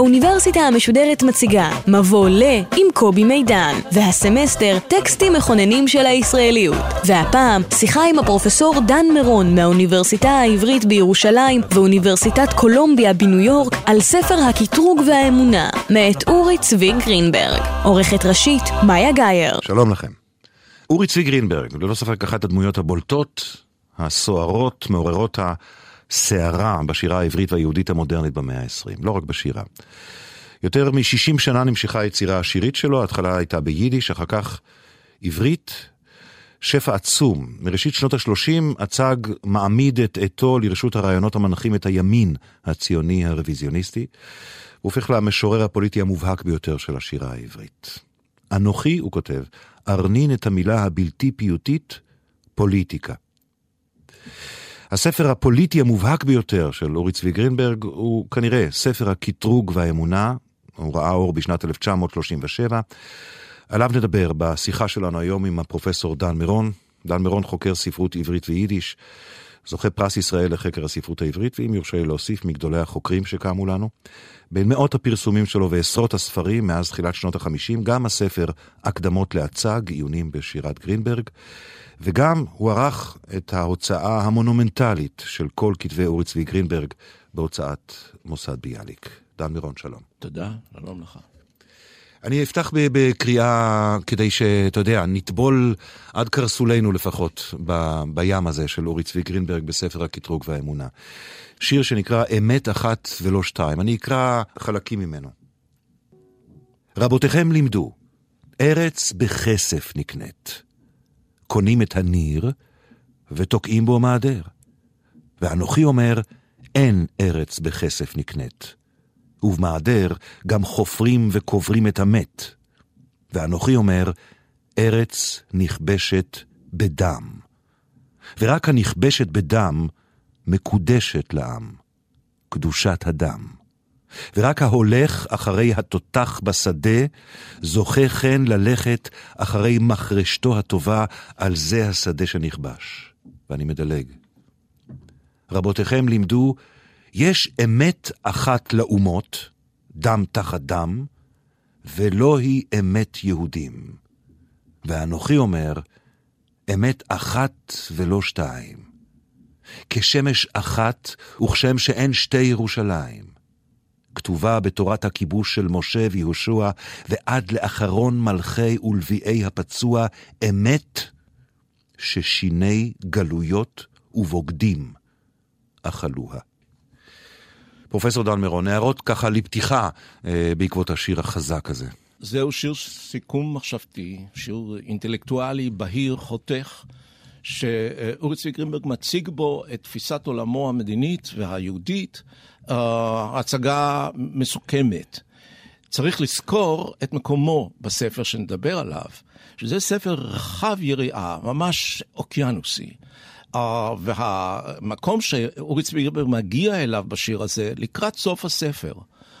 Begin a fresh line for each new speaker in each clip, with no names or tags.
האוניברסיטה המשודרת מציגה מבוא ל עם קובי מידן, והסמסטר טקסטים מכוננים של הישראליות. והפעם שיחה עם הפרופסור דן מירון מהאוניברסיטה העברית בירושלים ואוניברסיטת קולומביה בניו יורק על ספר הקטרוג והאמונה, מאת אורי צבי גרינברג. עורכת ראשית, מאיה גאייר.
שלום לכם. אורי צבי גרינברג, ללא ספק אחת הדמויות הבולטות, הסוערות, מעוררות ה... סערה בשירה העברית והיהודית המודרנית במאה ה-20, לא רק בשירה. יותר מ-60 שנה נמשכה היצירה השירית שלו, ההתחלה הייתה ביידיש, אחר כך עברית, שפע עצום. מראשית שנות ה-30 הצג מעמיד את עטו לרשות הרעיונות המנחים את הימין הציוני הרוויזיוניסטי. הוא הופך למשורר הפוליטי המובהק ביותר של השירה העברית. אנוכי, הוא כותב, ארנין את המילה הבלתי פיוטית, פוליטיקה. הספר הפוליטי המובהק ביותר של אורי צבי גרינברג הוא כנראה ספר הקטרוג והאמונה, הוא ראה אור בשנת 1937. עליו נדבר בשיחה שלנו היום עם הפרופסור דן מירון. דן מירון חוקר ספרות עברית ויידיש, זוכה פרס ישראל לחקר הספרות העברית, ואם יורשה לי להוסיף, מגדולי החוקרים שקמו לנו. בין מאות הפרסומים שלו ועשרות הספרים מאז תחילת שנות החמישים, גם הספר הקדמות להצג, עיונים בשירת גרינברג. וגם הוא ערך את ההוצאה המונומנטלית של כל כתבי אורי צבי גרינברג בהוצאת מוסד ביאליק. דן מירון, שלום.
תודה, שלום לך.
אני אפתח בקריאה כדי שאתה יודע, נטבול עד קרסולנו לפחות ב, בים הזה של אורי צבי גרינברג בספר הקטרוג והאמונה. שיר שנקרא אמת אחת ולא שתיים. אני אקרא חלקים ממנו. רבותיכם לימדו, ארץ בכסף נקנית. קונים את הניר ותוקעים בו מעדר. ואנוכי אומר, אין ארץ בכסף נקנית. ובמעדר גם חופרים וקוברים את המת. ואנוכי אומר, ארץ נכבשת בדם. ורק הנכבשת בדם מקודשת לעם, קדושת הדם. ורק ההולך אחרי התותח בשדה, זוכה כן ללכת אחרי מחרשתו הטובה, על זה השדה שנכבש. ואני מדלג. רבותיכם לימדו, יש אמת אחת לאומות, דם תחת דם, ולא היא אמת יהודים. ואנוכי אומר, אמת אחת ולא שתיים. כשמש אחת, וכשם שאין שתי ירושלים. כתובה בתורת הכיבוש של משה ויהושע, ועד לאחרון מלכי ולביאי הפצוע, אמת ששיני גלויות ובוגדים אכלוה. פרופסור דן מירון, הערות ככה לפתיחה אה, בעקבות השיר החזק הזה.
זהו שיר סיכום מחשבתי, שיר אינטלקטואלי, בהיר, חותך, שאורי צבי גרינברג מציג בו את תפיסת עולמו המדינית והיהודית, uh, הצגה מסוכמת. צריך לזכור את מקומו בספר שנדבר עליו, שזה ספר רחב יריעה, ממש אוקיינוסי. והמקום שאורי צבי גרינברג מגיע אליו בשיר הזה, לקראת סוף הספר,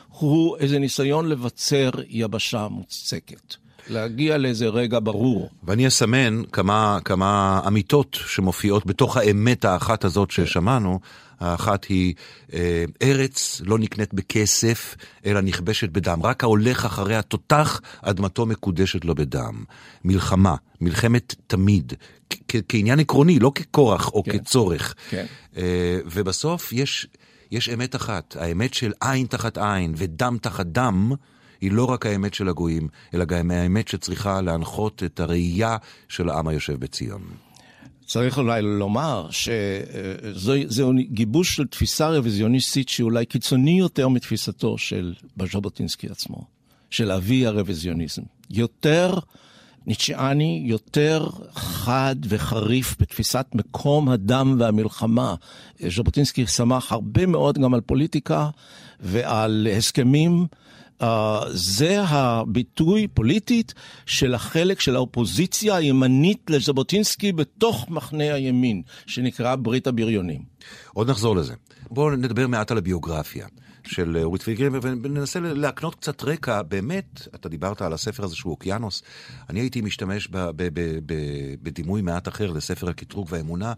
הוא איזה ניסיון לבצר יבשה מוצקת. להגיע לאיזה רגע ברור.
ואני אסמן כמה, כמה אמיתות שמופיעות בתוך האמת האחת הזאת ששמענו. האחת היא אה, ארץ לא נקנית בכסף, אלא נכבשת בדם. רק ההולך אחרי התותח, אדמתו מקודשת לו בדם. מלחמה, מלחמת תמיד, כעניין עקרוני, לא ככורח או כן. כצורך. כן. אה, ובסוף יש, יש אמת אחת, האמת של עין תחת עין ודם תחת דם. היא לא רק האמת של הגויים, אלא גם האמת שצריכה להנחות את הראייה של העם היושב בציון.
צריך אולי לומר שזהו גיבוש של תפיסה רוויזיוניסטית שהיא אולי קיצוני יותר מתפיסתו של ז'בוטינסקי עצמו, של אבי הרוויזיוניזם. יותר ניטשיאני, יותר חד וחריף בתפיסת מקום הדם והמלחמה. ז'בוטינסקי שמח הרבה מאוד גם על פוליטיקה ועל הסכמים. Uh, זה הביטוי פוליטית של החלק של האופוזיציה הימנית לז'בוטינסקי בתוך מחנה הימין, שנקרא ברית הבריונים.
עוד נחזור לזה. בואו נדבר מעט על הביוגרפיה. של אורי צבי גרינברג, וננסה להקנות קצת רקע. באמת, אתה דיברת על הספר הזה שהוא אוקיינוס. אני הייתי משתמש ב, ב, ב, ב, בדימוי מעט אחר לספר הקטרוג והאמונה.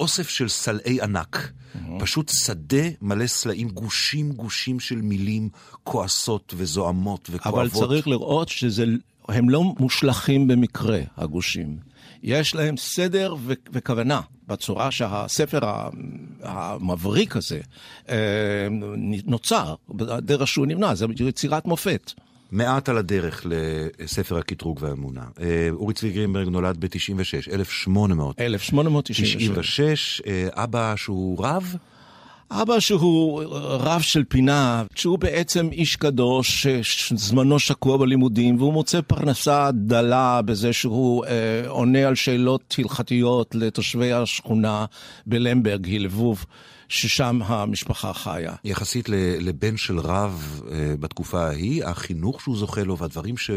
אוסף של סלעי ענק. Mm-hmm. פשוט שדה מלא סלעים, גושים גושים של מילים כועסות וזועמות וכואבות.
אבל צריך לראות שהם לא מושלכים במקרה, הגושים. יש להם סדר ו- וכוונה בצורה שהספר המבריק הזה אה, נוצר, בדרך שהוא נמנע, זה יצירת מופת.
מעט על הדרך לספר הקטרוג והאמונה. אה, אורי צבי גרינברג נולד ב-96, 1896.
1896.
אבא שהוא רב?
אבא שהוא רב של פינה, שהוא בעצם איש קדוש, שזמנו שקוע בלימודים, והוא מוצא פרנסה דלה בזה שהוא אה, עונה על שאלות הלכתיות לתושבי השכונה בלמברג, היא לבוב. ששם המשפחה חיה.
יחסית לבן של רב אה, בתקופה ההיא, החינוך שהוא זוכה לו והדברים ש,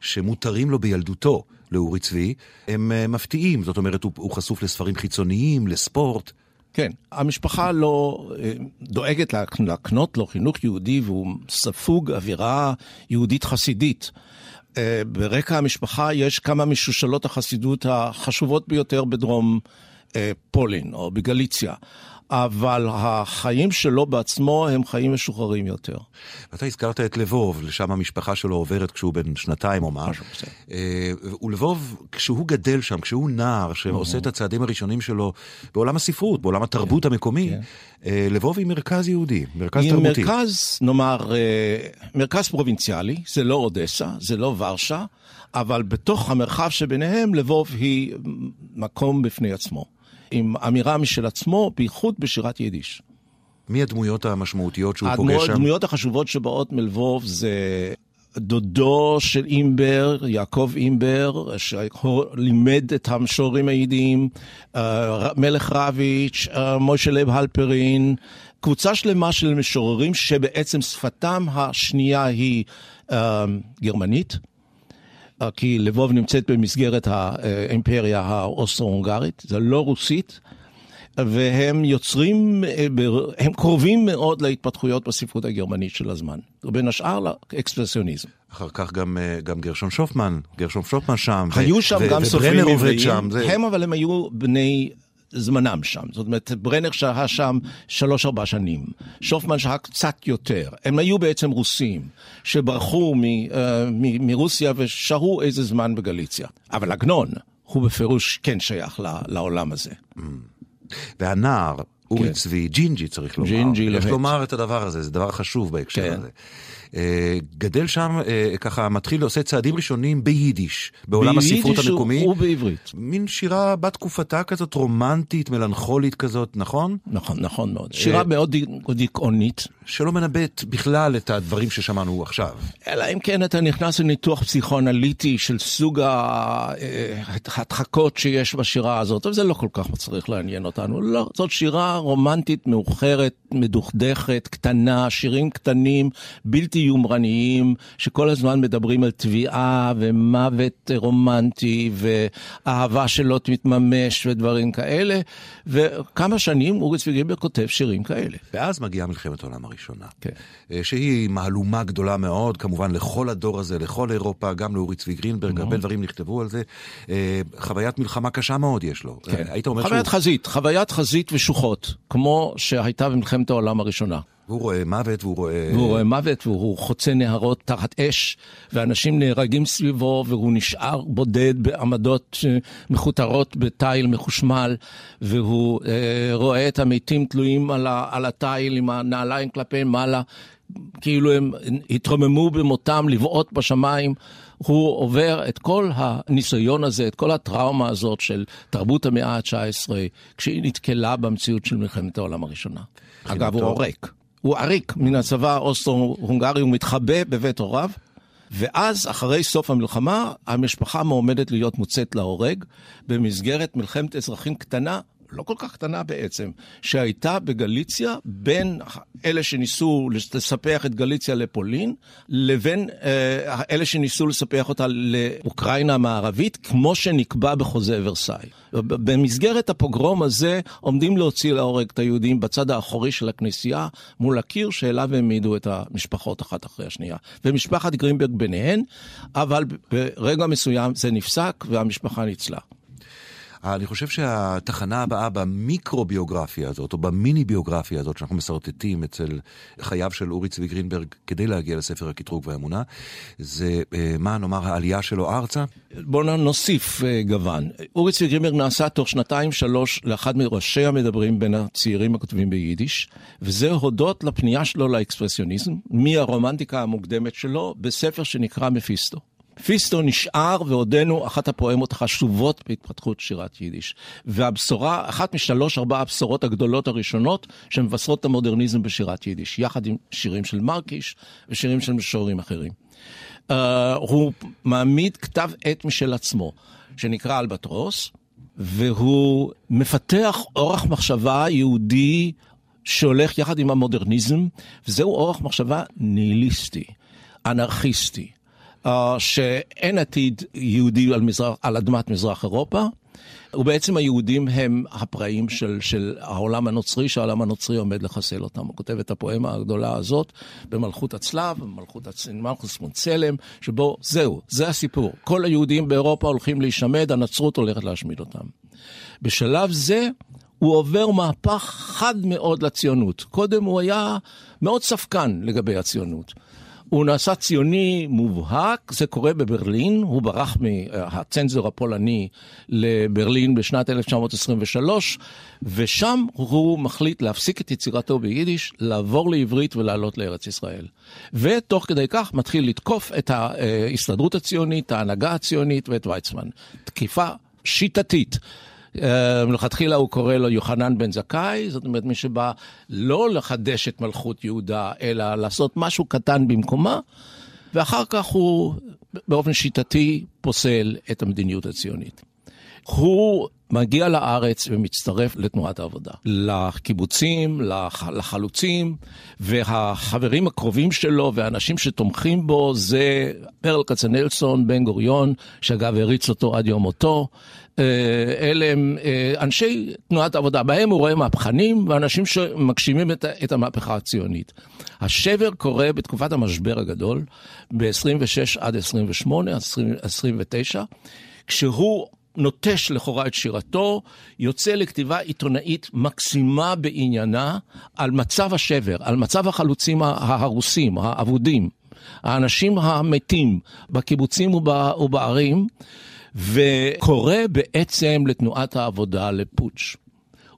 שמותרים לו בילדותו לאורי צבי, הם אה, מפתיעים. זאת אומרת, הוא, הוא חשוף לספרים חיצוניים, לספורט.
כן, המשפחה לא אה, דואגת להקנות לו חינוך יהודי והוא ספוג אווירה יהודית חסידית. אה, ברקע המשפחה יש כמה משושלות החסידות החשובות ביותר בדרום אה, פולין או בגליציה. אבל החיים שלו בעצמו הם חיים משוחררים יותר.
אתה הזכרת את לבוב, לשם המשפחה שלו עוברת כשהוא בן שנתיים או משהו. אה, ולבוב, כשהוא גדל שם, כשהוא נער, שעושה את הצעדים הראשונים שלו בעולם הספרות, בעולם התרבות כן, המקומי, כן. אה, לבוב היא מרכז יהודי, מרכז תרבותי.
מרכז, נאמר, אה, מרכז פרובינציאלי, זה לא אודסה, זה לא ורשה, אבל בתוך המרחב שביניהם, לבוב היא מקום בפני עצמו. עם אמירה משל עצמו, בייחוד בשירת יידיש.
מי הדמויות המשמעותיות שהוא הדמו, פוגש שם?
הדמויות החשובות שבאות מלבוב זה דודו של אימבר, יעקב אימבר, שלימד את המשוררים היידיים, אה, מלך רביץ', אה, מוישה לב הלפרין, קבוצה שלמה של משוררים שבעצם שפתם השנייה היא אה, גרמנית. כי לבוב נמצאת במסגרת האימפריה האוסטרו-הונגרית, זה לא רוסית, והם יוצרים, הם קרובים מאוד להתפתחויות בספרות הגרמנית של הזמן, ובין השאר לאקספרסיוניזם.
אחר כך גם, גם גרשון שופמן, גרשון שופמן שם.
היו שם גם סופרים עבריים, הם אבל הם היו בני זמנם שם. זאת אומרת, ברנר שהה שם שלוש-ארבע שנים, שופמן שהה קצת יותר. הם היו בעצם רוסים שברחו מ, אה, מ, מרוסיה ושהו איזה זמן בגליציה. אבל עגנון הוא בפירוש כן שייך לעולם הזה. ממ.
והנער, אורי כן. צבי, ג'ינג'י צריך לומר. ג'ינג'י, יש לומר את הדבר הזה, זה דבר חשוב בהקשר כן. הזה. אה, גדל שם, אה, ככה מתחיל, עושה צעדים ראשונים ביידיש, בעולם הספרות המקומי.
ביידיש ובעברית.
מין שירה בת תקופתה כזאת, רומנטית, מלנכולית כזאת, נכון?
נכון, נכון מאוד. שירה מאוד דיכאונית.
שלא מנבאת בכלל את הדברים ששמענו עכשיו.
אלא אם כן אתה נכנס לניתוח פסיכואנליטי של סוג ההדחקות שיש בשירה הזאת, אבל זה לא כל כך צריך לעניין אותנו. לא, זאת שירה רומנטית, מאוחרת, מדוכדכת, קטנה, שירים קטנים, בלתי יומרניים, שכל הזמן מדברים על תביעה ומוות רומנטי ואהבה שלא תתממש ודברים כאלה. וכמה שנים אורי צבי גיבר כותב שירים כאלה.
ואז מגיעה מלחמת העולם הראשונה. הראשונה. כן. אה, שהיא מהלומה גדולה מאוד, כמובן לכל הדור הזה, לכל אירופה, גם לאורי צבי גרינברג, הרבה דברים נכתבו על זה. אה, חוויית מלחמה קשה מאוד יש לו.
כן. היית אומר חוויית שהוא... חזית, חוויית חזית ושוחות, כמו שהייתה במלחמת העולם הראשונה.
והוא רואה מוות, והוא רואה...
והוא רואה מוות, והוא חוצה נהרות תחת אש, ואנשים נהרגים סביבו, והוא נשאר בודד בעמדות אה, מכותרות בתיל מחושמל, והוא אה, רואה את המתים תלויים על, ה, על התיל עם הנעליים כלפי מעלה, כאילו הם התרוממו במותם לבעוט בשמיים. הוא עובר את כל הניסיון הזה, את כל הטראומה הזאת של תרבות המאה ה-19, כשהיא נתקלה במציאות של מלחמת העולם הראשונה. אגב, הוא עורק. הוא עריק מן הצבא האוסטרו-הונגרי, הוא מתחבא בבית הוריו, ואז, אחרי סוף המלחמה, המשפחה מועמדת להיות מוצאת להורג במסגרת מלחמת אזרחים קטנה לא כל כך קטנה בעצם, שהייתה בגליציה בין אלה שניסו לספח את גליציה לפולין, לבין אה, אלה שניסו לספח אותה לאוקראינה המערבית, כמו שנקבע בחוזה ורסאי. במסגרת הפוגרום הזה עומדים להוציא להורג את היהודים בצד האחורי של הכנסייה, מול הקיר שאליו העמידו את המשפחות אחת אחרי השנייה. ומשפחת גרינברג ביניהן, אבל ברגע מסוים זה נפסק והמשפחה ניצלה.
אני חושב שהתחנה הבאה במיקרו-ביוגרפיה הזאת, או במיני-ביוגרפיה הזאת, שאנחנו משרטטים אצל חייו של אורי צבי גרינברג כדי להגיע לספר הקטרוג והאמונה, זה אה, מה נאמר העלייה שלו ארצה?
בואו נוסיף אה, גוון. אורי צבי גרינברג נעשה תוך שנתיים שלוש לאחד מראשי המדברים בין הצעירים הכותבים ביידיש, וזה הודות לפנייה שלו לאקספרסיוניזם, מהרומנטיקה המוקדמת שלו, בספר שנקרא מפיסטו. פיסטו נשאר ועודנו אחת הפואמות החשובות בהתפתחות שירת יידיש. והבשורה, אחת משלוש ארבע הבשורות הגדולות הראשונות שמבשרות את המודרניזם בשירת יידיש, יחד עם שירים של מרקיש ושירים של משוררים אחרים. Uh, הוא מעמיד כתב עת משל עצמו, שנקרא אלבטרוס, והוא מפתח אורח מחשבה יהודי שהולך יחד עם המודרניזם, וזהו אורח מחשבה ניהיליסטי, אנרכיסטי. Uh, שאין עתיד יהודי על, מזרח, על אדמת מזרח אירופה. ובעצם היהודים הם הפראים של, של העולם הנוצרי, שהעולם הנוצרי עומד לחסל אותם. הוא כותב את הפואמה הגדולה הזאת במלכות הצלב, במלכות הצ... מלכוס מונצלם, שבו זהו, זה הסיפור. כל היהודים באירופה הולכים להישמד, הנצרות הולכת להשמיד אותם. בשלב זה הוא עובר מהפך חד מאוד לציונות. קודם הוא היה מאוד ספקן לגבי הציונות. הוא נעשה ציוני מובהק, זה קורה בברלין, הוא ברח מהצנזור הפולני לברלין בשנת 1923, ושם הוא מחליט להפסיק את יצירתו ביידיש, לעבור לעברית ולעלות לארץ ישראל. ותוך כדי כך מתחיל לתקוף את ההסתדרות הציונית, ההנהגה הציונית ואת ויצמן. תקיפה שיטתית. אה, מלכתחילה הוא קורא לו יוחנן בן זכאי, זאת אומרת מי שבא לא לחדש את מלכות יהודה, אלא לעשות משהו קטן במקומה, ואחר כך הוא באופן שיטתי פוסל את המדיניות הציונית. הוא מגיע לארץ ומצטרף לתנועת העבודה. לקיבוצים, לחלוצים, והחברים הקרובים שלו והאנשים שתומכים בו זה פרל כצנלסון, בן גוריון, שאגב הריץ אותו עד יום מותו. אה, אלה הם אה, אנשי תנועת העבודה, בהם הוא רואה מהפכנים ואנשים שמגשימים את המהפכה הציונית. השבר קורה בתקופת המשבר הגדול, ב-26 עד 28, 29, כשהוא נוטש לכאורה את שירתו, יוצא לכתיבה עיתונאית מקסימה בעניינה על מצב השבר, על מצב החלוצים ההרוסים, האבודים, האנשים המתים בקיבוצים ובערים, וקורא בעצם לתנועת העבודה לפוטש.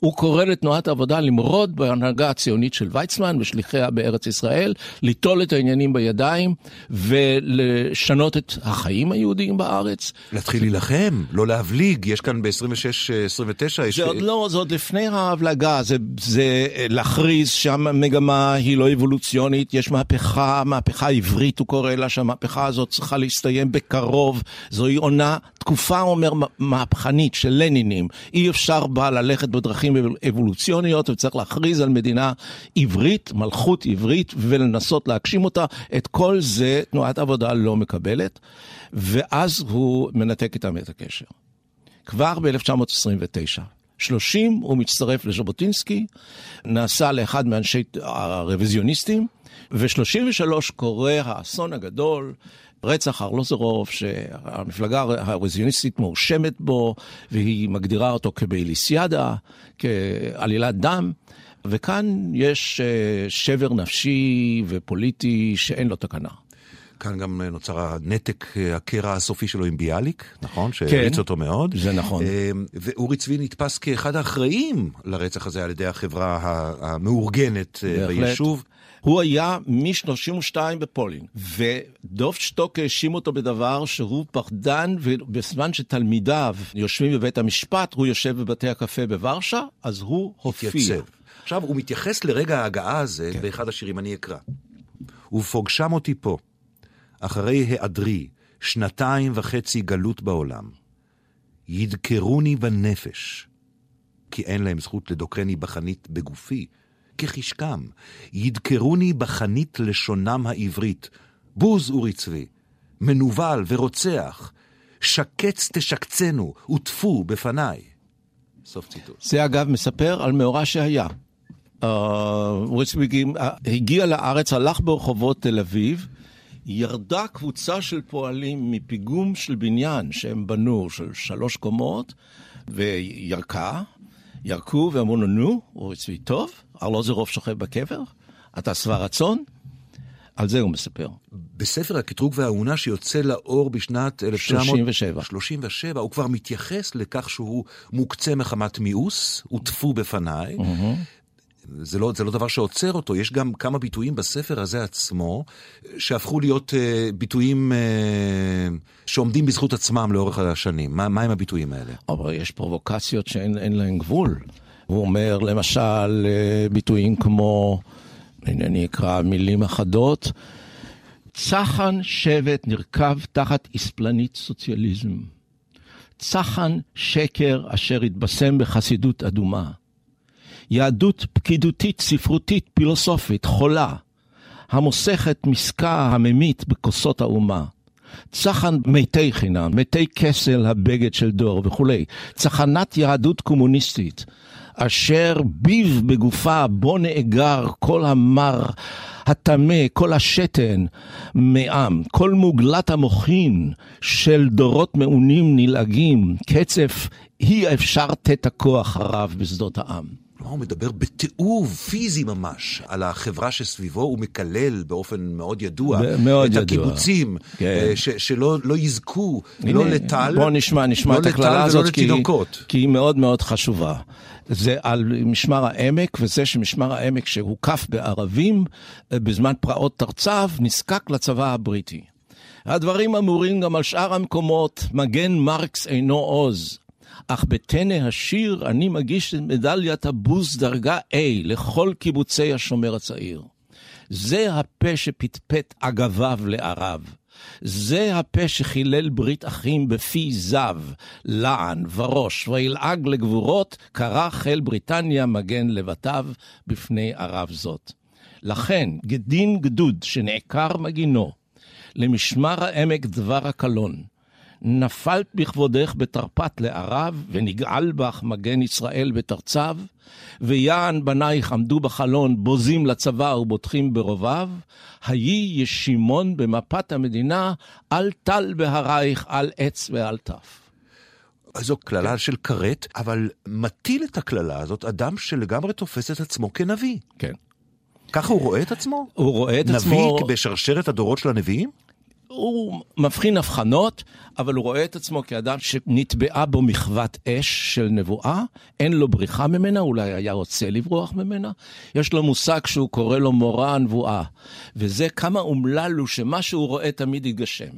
הוא קורא לתנועת העבודה למרוד בהנהגה הציונית של ויצמן ושליחיה בארץ ישראל, ליטול את העניינים בידיים ולשנות את החיים היהודיים בארץ.
להתחיל להילחם, לא להבליג, יש כאן ב-26-29,
יש... זה עוד לא, זה עוד לפני ההבלגה, זה, זה להכריז שהמגמה היא לא אבולוציונית, יש מהפכה, מהפכה עברית הוא קורא לה, שהמהפכה הזאת צריכה להסתיים בקרוב, זוהי עונה, תקופה אומר מהפכנית של לנינים, אי אפשר בה ללכת בדרכים דרכים אבולוציוניות וצריך להכריז על מדינה עברית, מלכות עברית, ולנסות להגשים אותה. את כל זה תנועת עבודה לא מקבלת, ואז הוא מנתק איתם את הקשר. כבר ב-1929. 30 הוא מצטרף לז'בוטינסקי, נעשה לאחד מאנשי הרוויזיוניסטים, ו-33 קורה האסון הגדול, רצח ארלוזרוב, שהמפלגה הרוויזיוניסטית מואשמת בו, והיא מגדירה אותו כבייליסיאדה, כעלילת דם. וכאן יש אה, שבר נפשי ופוליטי שאין לו תקנה.
כאן גם נוצר הנתק, אה, הקרע הסופי שלו עם ביאליק, נכון? שהריץ כן, אותו מאוד.
זה נכון. אה,
ואורי צבי נתפס כאחד האחראים לרצח הזה על ידי החברה המאורגנת בהחלט. ביישוב.
הוא היה מ-32 בפולין, ודוב שטוק האשים אותו בדבר שהוא פחדן, ובזמן שתלמידיו יושבים בבית המשפט, הוא יושב בבתי הקפה בוורשה, אז הוא הופיע. התייצב.
עכשיו, הוא מתייחס לרגע ההגעה הזה כן. באחד השירים, אני אקרא. ופוגשם אותי פה, אחרי היעדרי, שנתיים וחצי גלות בעולם. ידקרוני בנפש, כי אין להם זכות לדוקרני בחנית בגופי. כחשקם, ידקרוני בחנית לשונם העברית. בוז אורי צבי, מנוול ורוצח, שקץ תשקצנו וטפו בפניי. סוף ציטוט.
זה אגב מספר על מאורע שהיה. אורי צבי הגיע לארץ, הלך ברחובות תל אביב, ירדה קבוצה של פועלים מפיגום של בניין שהם בנו של שלוש קומות, וירקה, ירקו ואמרו לו, נו, אורי צבי טוב, ארלוזרוב שוכב בקבר, אתה שבע רצון? על זה הוא מספר.
בספר הקטרוג והאונה שיוצא לאור בשנת
1937,
37, הוא כבר מתייחס לכך שהוא מוקצה מחמת מיאוס, הוטפו בפניי. Mm-hmm. זה לא, זה לא דבר שעוצר אותו, יש גם כמה ביטויים בספר הזה עצמו, שהפכו להיות uh, ביטויים uh, שעומדים בזכות עצמם לאורך השנים. מה, מה הם הביטויים האלה?
אבל יש פרובוקציות שאין להן גבול. הוא אומר, למשל, uh, ביטויים כמו, אני אקרא מילים אחדות, צחן שבט נרכב תחת אספלנית סוציאליזם. צחן שקר אשר התבשם בחסידות אדומה. יהדות פקידותית, ספרותית, פילוסופית, חולה, המוסכת מסקה הממית בכוסות האומה. צחן מתי חינם, מתי כסל הבגד של דור וכולי. צחנת יהדות קומוניסטית, אשר ביב בגופה בו נאגר כל המר, הטמא, כל השתן מעם, כל מוגלת המוחין של דורות מעונים נלעגים, קצף אי אפשר תת הכוח הרב בשדות העם.
כלומר, הוא מדבר בתיעוב פיזי ממש על החברה שסביבו, הוא מקלל באופן מאוד ידוע
מאוד
את
ידוע.
הקיבוצים, כן. אה, ש, שלא לא יזכו, הנה, לא לטל,
בוא נשמע, נשמע לא את הקללה הזאת, כי, כי היא מאוד מאוד חשובה. זה על משמר העמק, וזה שמשמר העמק שהוקף בערבים אה, בזמן פרעות תרצ"ו, נזקק לצבא הבריטי. הדברים אמורים גם על שאר המקומות, מגן מרקס אינו עוז. אך בטנא השיר אני מגיש את מדליית הבוז דרגה A לכל קיבוצי השומר הצעיר. זה הפה שפטפט אגביו לערב. זה הפה שחילל ברית אחים בפי זב, לען וראש, וילעג לגבורות, קרא חיל בריטניה מגן לבטיו בפני ערב זאת. לכן, גדין גדוד שנעקר מגינו, למשמר העמק דבר הקלון, נפלת בכבודך בתרפת לערב, ונגעל בך מגן ישראל בתרציו, ויען בנייך עמדו בחלון, בוזים לצבא ובוטחים ברובב, היי ישימון במפת המדינה, אל טל בהרייך, על עץ ועל טף.
זו קללה של כרת, אבל מטיל את הקללה הזאת אדם שלגמרי תופס את עצמו כנביא.
כן.
ככה הוא רואה את עצמו?
הוא רואה את
נביא
עצמו...
נביא בשרשרת הדורות של הנביאים?
הוא מבחין הבחנות, אבל הוא רואה את עצמו כאדם שנטבעה בו מחוות אש של נבואה, אין לו בריחה ממנה, אולי היה רוצה לברוח ממנה. יש לו מושג שהוא קורא לו מורא הנבואה, וזה כמה אומלל הוא שמה שהוא רואה תמיד ייגשם.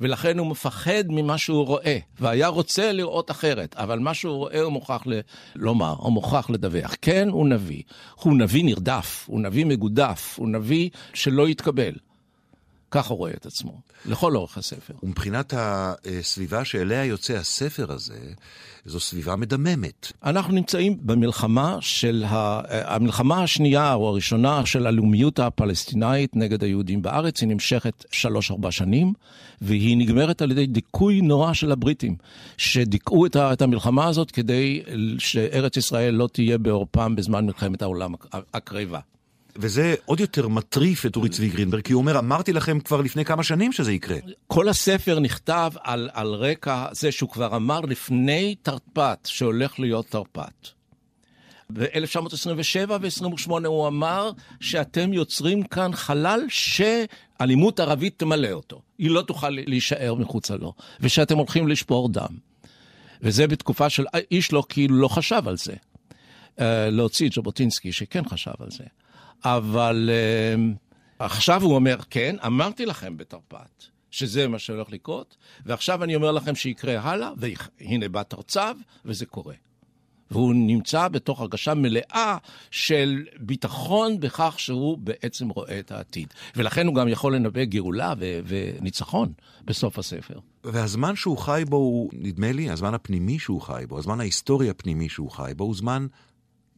ולכן הוא מפחד ממה שהוא רואה, והיה רוצה לראות אחרת, אבל מה שהוא רואה הוא מוכרח ל... לומר, הוא מוכרח לדווח. כן, הוא נביא. הוא נביא נרדף, הוא נביא מגודף, הוא נביא שלא יתקבל. ככה הוא רואה את עצמו, לכל אורך הספר.
ומבחינת הסביבה שאליה יוצא הספר הזה, זו סביבה מדממת.
אנחנו נמצאים במלחמה של ה... המלחמה השנייה או הראשונה של הלאומיות הפלסטינאית נגד היהודים בארץ, היא נמשכת שלוש-ארבע שנים, והיא נגמרת על ידי דיכוי נורא של הבריטים, שדיכאו את המלחמה הזאת כדי שארץ ישראל לא תהיה בעורפם בזמן מלחמת העולם הקרבה.
וזה עוד יותר מטריף את אורי צבי גרינברג, כי הוא אומר, אמרתי לכם כבר לפני כמה שנים שזה יקרה.
כל הספר נכתב על, על רקע זה שהוא כבר אמר לפני תרפ"ט, שהולך להיות תרפ"ט. ב-1927 ו-28 הוא אמר שאתם יוצרים כאן חלל שאלימות ערבית תמלא אותו. היא לא תוכל להישאר מחוצה לו, ושאתם הולכים לשפור דם. וזה בתקופה של איש לא כאילו לא חשב על זה. Uh, להוציא את ז'בוטינסקי שכן חשב על זה. אבל uh, עכשיו הוא אומר, כן, אמרתי לכם בתרפ"ט שזה מה שהולך לקרות, ועכשיו אני אומר לכם שיקרה הלאה, והנה בא תרצ"ו, וזה קורה. והוא נמצא בתוך הרגשה מלאה של ביטחון בכך שהוא בעצם רואה את העתיד. ולכן הוא גם יכול לנבא גאולה ו- וניצחון בסוף הספר.
והזמן שהוא חי בו הוא, נדמה לי, הזמן הפנימי שהוא חי בו, הזמן ההיסטורי הפנימי שהוא חי בו, הוא זמן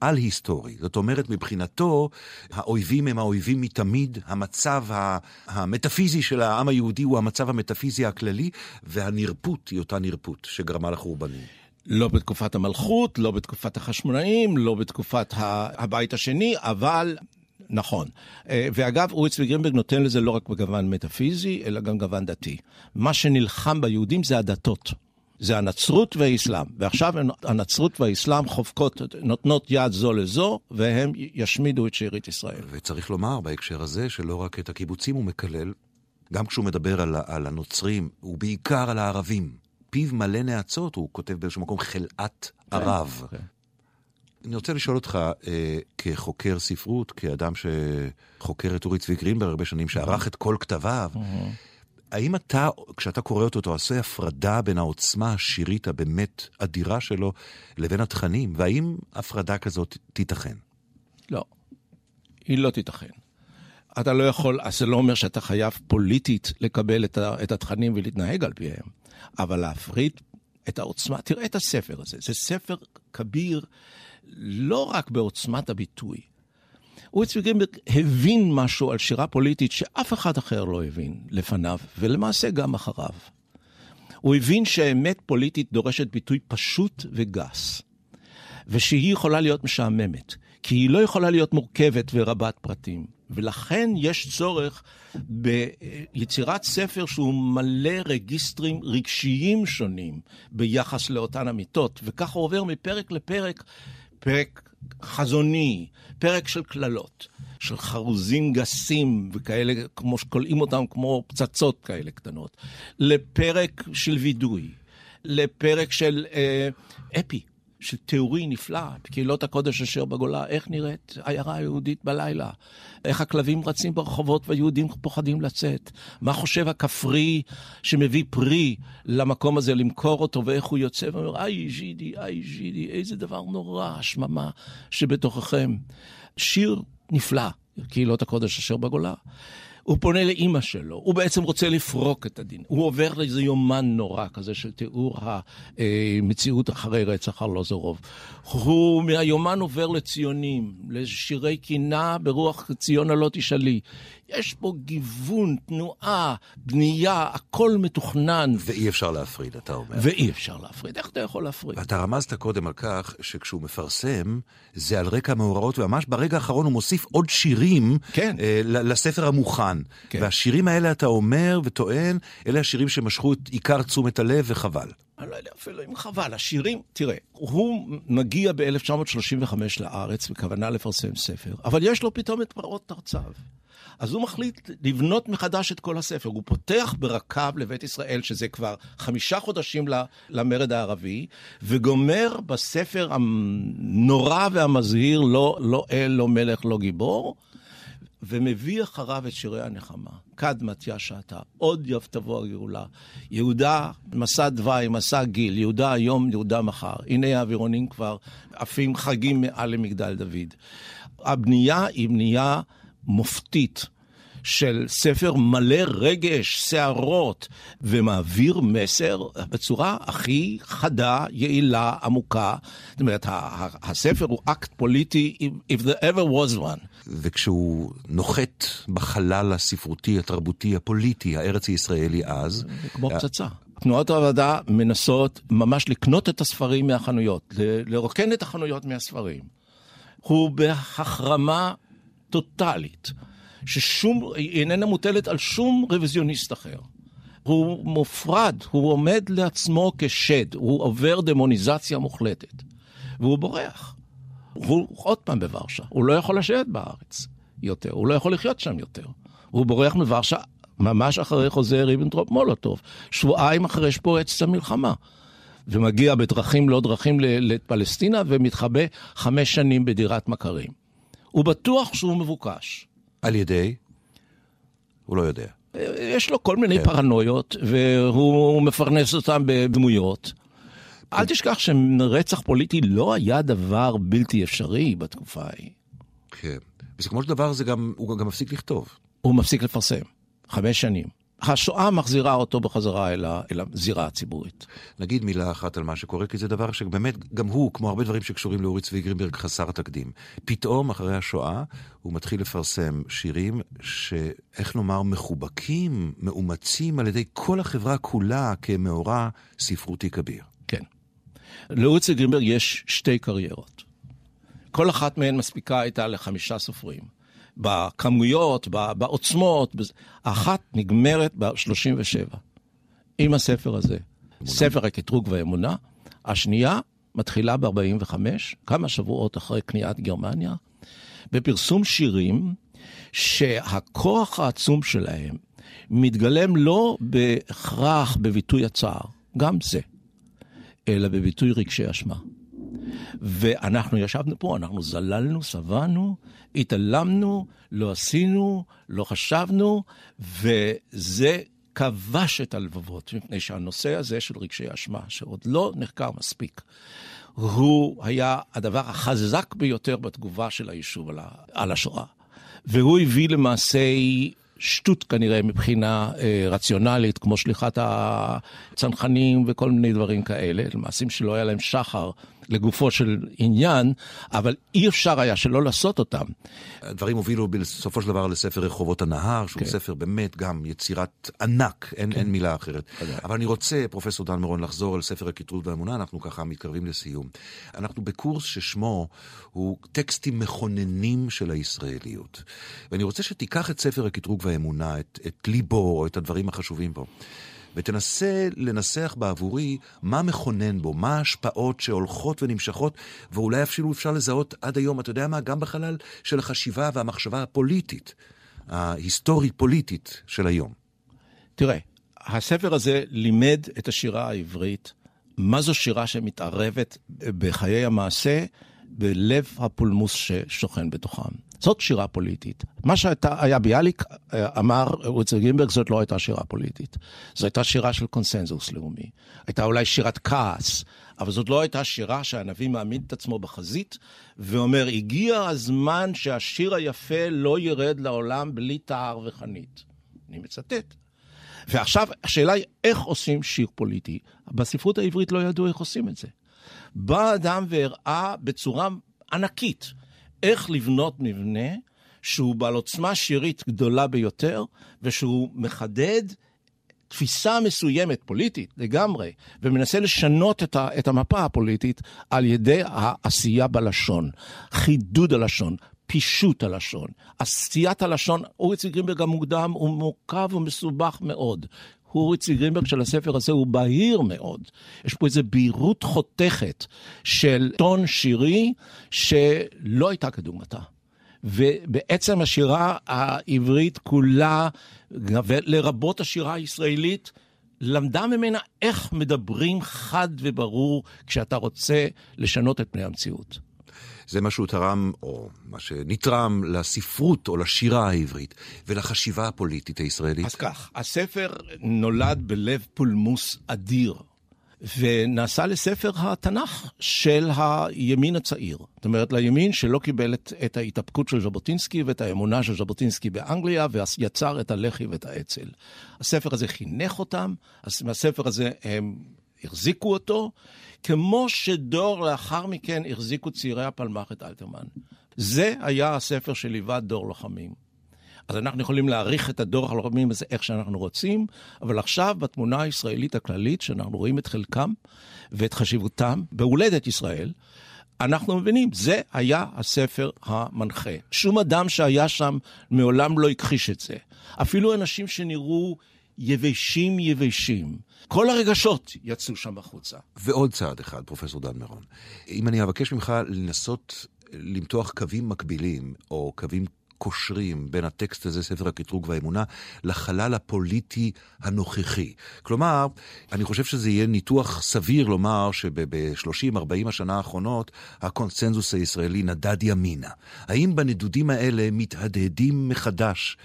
על-היסטורי. זאת אומרת, מבחינתו, האויבים הם האויבים מתמיד, המצב המטאפיזי של העם היהודי הוא המצב המטאפיזי הכללי, והנרפות היא אותה נרפות שגרמה לחורבנים.
לא בתקופת המלכות, לא בתקופת החשמונאים, לא בתקופת הבית השני, אבל נכון. אה, ואגב, אורי צבי גרינברג נותן לזה לא רק בגוון מטאפיזי, אלא גם גוון דתי. מה שנלחם ביהודים זה הדתות. זה הנצרות והאסלאם. ועכשיו הנצרות והאסלאם חובקות, נותנות יד זו לזו, והם ישמידו את שארית ישראל.
וצריך לומר בהקשר הזה שלא רק את הקיבוצים הוא מקלל, גם כשהוא מדבר על, על הנוצרים, ובעיקר על הערבים. פיו מלא נאצות, הוא כותב באיזשהו מקום חלאת כן, ערב. כן. אני רוצה לשאול אותך, אה, כחוקר ספרות, כאדם שחוקר את אורי צבי גרינברג הרבה שנים, שערך את כל כתביו, האם אתה, כשאתה קורא אותו, אתה עושה הפרדה בין העוצמה השירית הבאמת אדירה שלו לבין התכנים, והאם הפרדה כזאת תיתכן?
לא, היא לא תיתכן. אתה לא יכול, אז זה לא אומר שאתה חייב פוליטית לקבל את, ה, את התכנים ולהתנהג על פיהם, אבל להפריד את העוצמה, תראה את הספר הזה, זה ספר כביר לא רק בעוצמת הביטוי, אורי צבי הבין משהו על שירה פוליטית שאף אחד אחר לא הבין לפניו, ולמעשה גם אחריו. הוא הבין שאמת פוליטית דורשת ביטוי פשוט וגס, ושהיא יכולה להיות משעממת, כי היא לא יכולה להיות מורכבת ורבת פרטים. ולכן יש צורך ביצירת ספר שהוא מלא רגיסטרים רגשיים שונים ביחס לאותן אמיתות, וכך הוא עובר מפרק לפרק, פרק חזוני, פרק של קללות, של חרוזים גסים וכאלה, כמו שקולעים אותם כמו פצצות כאלה קטנות, לפרק של וידוי, לפרק של אה, אפי. של תיאורי נפלא, בקהילות הקודש אשר בגולה, איך נראית עיירה יהודית בלילה, איך הכלבים רצים ברחובות והיהודים פוחדים לצאת, מה חושב הכפרי שמביא פרי למקום הזה למכור אותו, ואיך הוא יוצא ואומר, איי ז'ידי, איי ז'ידי, איזה דבר נורא, השממה שבתוככם. שיר נפלא, קהילות הקודש אשר בגולה. הוא פונה לאימא שלו, הוא בעצם רוצה לפרוק את הדין. הוא עובר לאיזה יומן נורא כזה של תיאור המציאות אחרי רצח ארלוזורוב. הוא מהיומן עובר לציונים, לשירי קינה ברוח ציון הלא תשאלי. יש פה גיוון, תנועה, בנייה, הכל מתוכנן.
ואי אפשר להפריד, אתה אומר.
ואי אפשר להפריד. איך אתה יכול להפריד?
אתה רמזת קודם על כך שכשהוא מפרסם, זה על רקע מאורעות, וממש ברגע האחרון הוא מוסיף עוד שירים
כן.
אה, לספר המוכן. כן. והשירים האלה, אתה אומר וטוען, אלה השירים שמשכו את עיקר תשומת הלב, וחבל.
אני לא יודע אפילו אם חבל. השירים, תראה, הוא מגיע ב-1935 לארץ בכוונה לפרסם ספר, אבל יש לו פתאום את פרעות תרצ"ו. אז הוא מחליט לבנות מחדש את כל הספר. הוא פותח ברקב לבית ישראל, שזה כבר חמישה חודשים למרד הערבי, וגומר בספר הנורא והמזהיר, לא, לא אל, לא מלך, לא גיבור, ומביא אחריו את שירי הנחמה. כד מתיה שעתה, עוד יב תבוא הגאולה. יהודה, מסע דווי, מסע גיל, יהודה היום, יהודה מחר. הנה האווירונים כבר עפים חגים מעל למגדל דוד. הבנייה היא בנייה מופתית. של ספר מלא רגש, שערות, ומעביר מסר בצורה הכי חדה, יעילה, עמוקה. זאת אומרת, הספר הוא אקט פוליטי, if there ever was one.
וכשהוא נוחת בחלל הספרותי, התרבותי, הפוליטי, הארץ הישראלי אז...
כמו פצצה. תנועות העבודה מנסות ממש לקנות את הספרים מהחנויות, לרוקן את החנויות מהספרים. הוא בהחרמה טוטאלית. ששום, היא איננה מוטלת על שום רוויזיוניסט אחר. הוא מופרד, הוא עומד לעצמו כשד, הוא עובר דמוניזציה מוחלטת. והוא בורח. הוא עוד פעם בוורשה, הוא לא יכול לשבת בארץ יותר, הוא לא יכול לחיות שם יותר. הוא בורח מוורשה ממש אחרי חוזה ריבנטרופ מולוטוב, שבועיים אחרי שפורצת המלחמה. ומגיע בדרכים לא דרכים לפלסטינה ומתחבא חמש שנים בדירת מכרים. הוא בטוח שהוא מבוקש.
על ידי? הוא לא יודע.
יש לו כל מיני כן. פרנויות, והוא מפרנס אותם בדמויות. אל תשכח שרצח פוליטי לא היה דבר בלתי אפשרי בתקופה ההיא.
כן. בסופו של דבר זה גם, הוא גם מפסיק לכתוב.
הוא מפסיק לפרסם. חמש שנים. השואה מחזירה אותו בחזרה אל, ה, אל הזירה הציבורית.
נגיד מילה אחת על מה שקורה, כי זה דבר שבאמת, גם הוא, כמו הרבה דברים שקשורים לאורי צבי גרינברג, חסר תקדים. פתאום, אחרי השואה, הוא מתחיל לפרסם שירים שאיך נאמר, מחובקים, מאומצים על ידי כל החברה כולה כמאורע ספרותי כביר.
כן. לאורי צבי גרינברג יש שתי קריירות. כל אחת מהן מספיקה הייתה לחמישה סופרים. בכמויות, בעוצמות. האחת נגמרת ב-37, עם הספר הזה. אמונה. ספר הקטרוג והאמונה. השנייה מתחילה ב-45, כמה שבועות אחרי כניעת גרמניה, בפרסום שירים שהכוח העצום שלהם מתגלם לא בהכרח בביטוי הצער, גם זה, אלא בביטוי רגשי אשמה. ואנחנו ישבנו פה, אנחנו זללנו, שבענו, התעלמנו, לא עשינו, לא חשבנו, וזה כבש את הלבבות, מפני שהנושא הזה של רגשי אשמה, שעוד לא נחקר מספיק, הוא היה הדבר החזק ביותר בתגובה של היישוב על השואה. והוא הביא למעשה שטות כנראה מבחינה אה, רציונלית, כמו שליחת הצנחנים וכל מיני דברים כאלה, למעשים שלא היה להם שחר לגופו של עניין, אבל אי אפשר היה שלא לעשות אותם.
הדברים הובילו בסופו של דבר לספר רחובות הנהר, שהוא כן. ספר באמת גם יצירת ענק, אין, כן. אין מילה אחרת. כן. אבל אני רוצה, פרופסור דן מירון, לחזור על ספר הכיתרות והאמונה, אנחנו ככה מתקרבים לסיום. אנחנו בקורס ששמו הוא טקסטים מכוננים של הישראליות. ואני רוצה שתיקח את ספר הקטרוג והאמונה, את, את ליבו, או את הדברים החשובים בו. ותנסה לנסח בעבורי מה מכונן בו, מה ההשפעות שהולכות ונמשכות, ואולי אפילו אפשר לזהות עד היום, אתה יודע מה, גם בחלל של החשיבה והמחשבה הפוליטית, ההיסטורית-פוליטית של היום.
תראה, הספר הזה לימד את השירה העברית, מה זו שירה שמתערבת בחיי המעשה, בלב הפולמוס ששוכן בתוכם. זאת שירה פוליטית. מה שהיה ביאליק אה, אמר אורי גרינברג, זאת לא הייתה שירה פוליטית. זו הייתה שירה של קונסנזוס לאומי. הייתה אולי שירת כעס, אבל זאת לא הייתה שירה שהנביא מעמיד את עצמו בחזית ואומר, הגיע הזמן שהשיר היפה לא ירד לעולם בלי תער וחנית. אני מצטט. ועכשיו, השאלה היא איך עושים שיר פוליטי. בספרות העברית לא ידעו איך עושים את זה. בא אדם והראה בצורה ענקית איך לבנות מבנה שהוא בעל עוצמה שירית גדולה ביותר, ושהוא מחדד תפיסה מסוימת, פוליטית לגמרי, ומנסה לשנות את, ה, את המפה הפוליטית על ידי העשייה בלשון, חידוד הלשון, פישוט הלשון. עשיית הלשון, אורי צבי גרינברג המוקדם הוא מורכב ומסובך מאוד. אורי גרינברג של הספר הזה הוא בהיר מאוד. יש פה איזו בהירות חותכת של טון שירי שלא הייתה כדוגמתה. ובעצם השירה העברית כולה, לרבות השירה הישראלית, למדה ממנה איך מדברים חד וברור כשאתה רוצה לשנות את פני המציאות.
זה מה שהוא תרם, או מה שנתרם לספרות או לשירה העברית ולחשיבה הפוליטית הישראלית.
אז כך, הספר נולד בלב פולמוס אדיר. ונעשה לספר התנ"ך של הימין הצעיר. זאת אומרת, לימין שלא קיבל את, את ההתאפקות של ז'בוטינסקי ואת האמונה של ז'בוטינסקי באנגליה, ויצר את הלח"י ואת האצ"ל. הספר הזה חינך אותם, מהספר הזה הם החזיקו אותו, כמו שדור לאחר מכן החזיקו צעירי הפלמ"ח את אלתרמן. זה היה הספר שליווה דור לוחמים. אז אנחנו יכולים להעריך את הדור הלוחמים הזה איך שאנחנו רוצים, אבל עכשיו בתמונה הישראלית הכללית, שאנחנו רואים את חלקם ואת חשיבותם בהולדת ישראל, אנחנו מבינים, זה היה הספר המנחה. שום אדם שהיה שם מעולם לא הכחיש את זה. אפילו אנשים שנראו יבשים יבשים. כל הרגשות יצאו שם החוצה.
ועוד צעד אחד, פרופסור דן מירון. אם אני אבקש ממך לנסות למתוח קווים מקבילים, או קווים קושרים בין הטקסט הזה, ספר הקטרוג והאמונה, לחלל הפוליטי הנוכחי. כלומר, אני חושב שזה יהיה ניתוח סביר לומר שב-30-40 השנה האחרונות, הקונצנזוס הישראלי נדד ימינה. האם בנדודים האלה מתהדהדים מחדש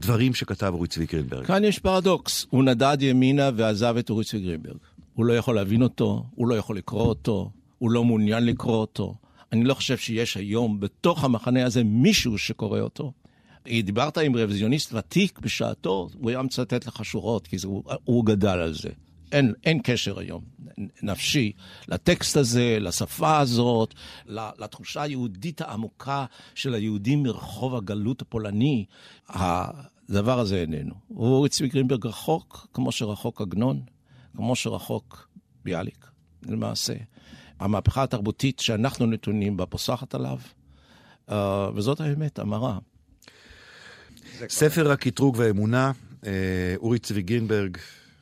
דברים שכתב אורי צבי גרינברג?
כאן יש פרדוקס, הוא נדד ימינה ועזב את אורי צבי גרינברג. הוא לא יכול להבין אותו, הוא לא יכול לקרוא אותו, הוא לא מעוניין לקרוא אותו. אני לא חושב שיש היום בתוך המחנה הזה מישהו שקורא אותו. דיברת עם רוויזיוניסט ותיק בשעתו, הוא היה מצטט לך שורות, כי זה, הוא, הוא גדל על זה. אין, אין קשר היום נפשי לטקסט הזה, לשפה הזאת, לתחושה היהודית העמוקה של היהודים מרחוב הגלות הפולני. הדבר הזה איננו. אורי צבי גרינברג רחוק, כמו שרחוק עגנון, כמו שרחוק ביאליק, למעשה. המהפכה התרבותית שאנחנו נתונים בה פוסחת עליו, uh, וזאת האמת, המרה.
ספר הקטרוג והאמונה, אה, אורי צבי גרינברג,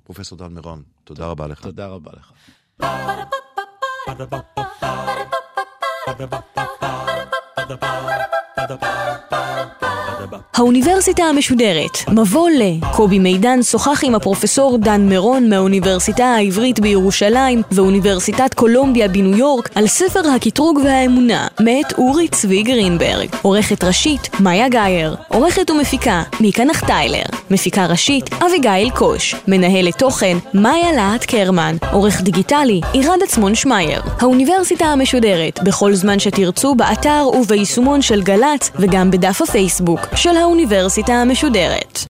פרופסור דן מירון, תודה רבה לך.
תודה רבה לך.
האוניברסיטה המשודרת, מבוא ל... קובי מידן שוחח עם הפרופסור דן מירון מהאוניברסיטה העברית בירושלים ואוניברסיטת קולומביה בניו יורק על ספר הקטרוג והאמונה, מאת אורי צבי גרינברג. עורכת ראשית, מאיה גאייר. עורכת ומפיקה, מיקה נחטיילר. מפיקה ראשית, אביגיל קוש. מנהלת תוכן, מאיה להט קרמן. עורך דיגיטלי, עירד עצמון שמייר. האוניברסיטה המשודרת, בכל זמן שתרצו, באתר וביישומון של גל"צ וגם בדף של האוניברסיטה המשודרת.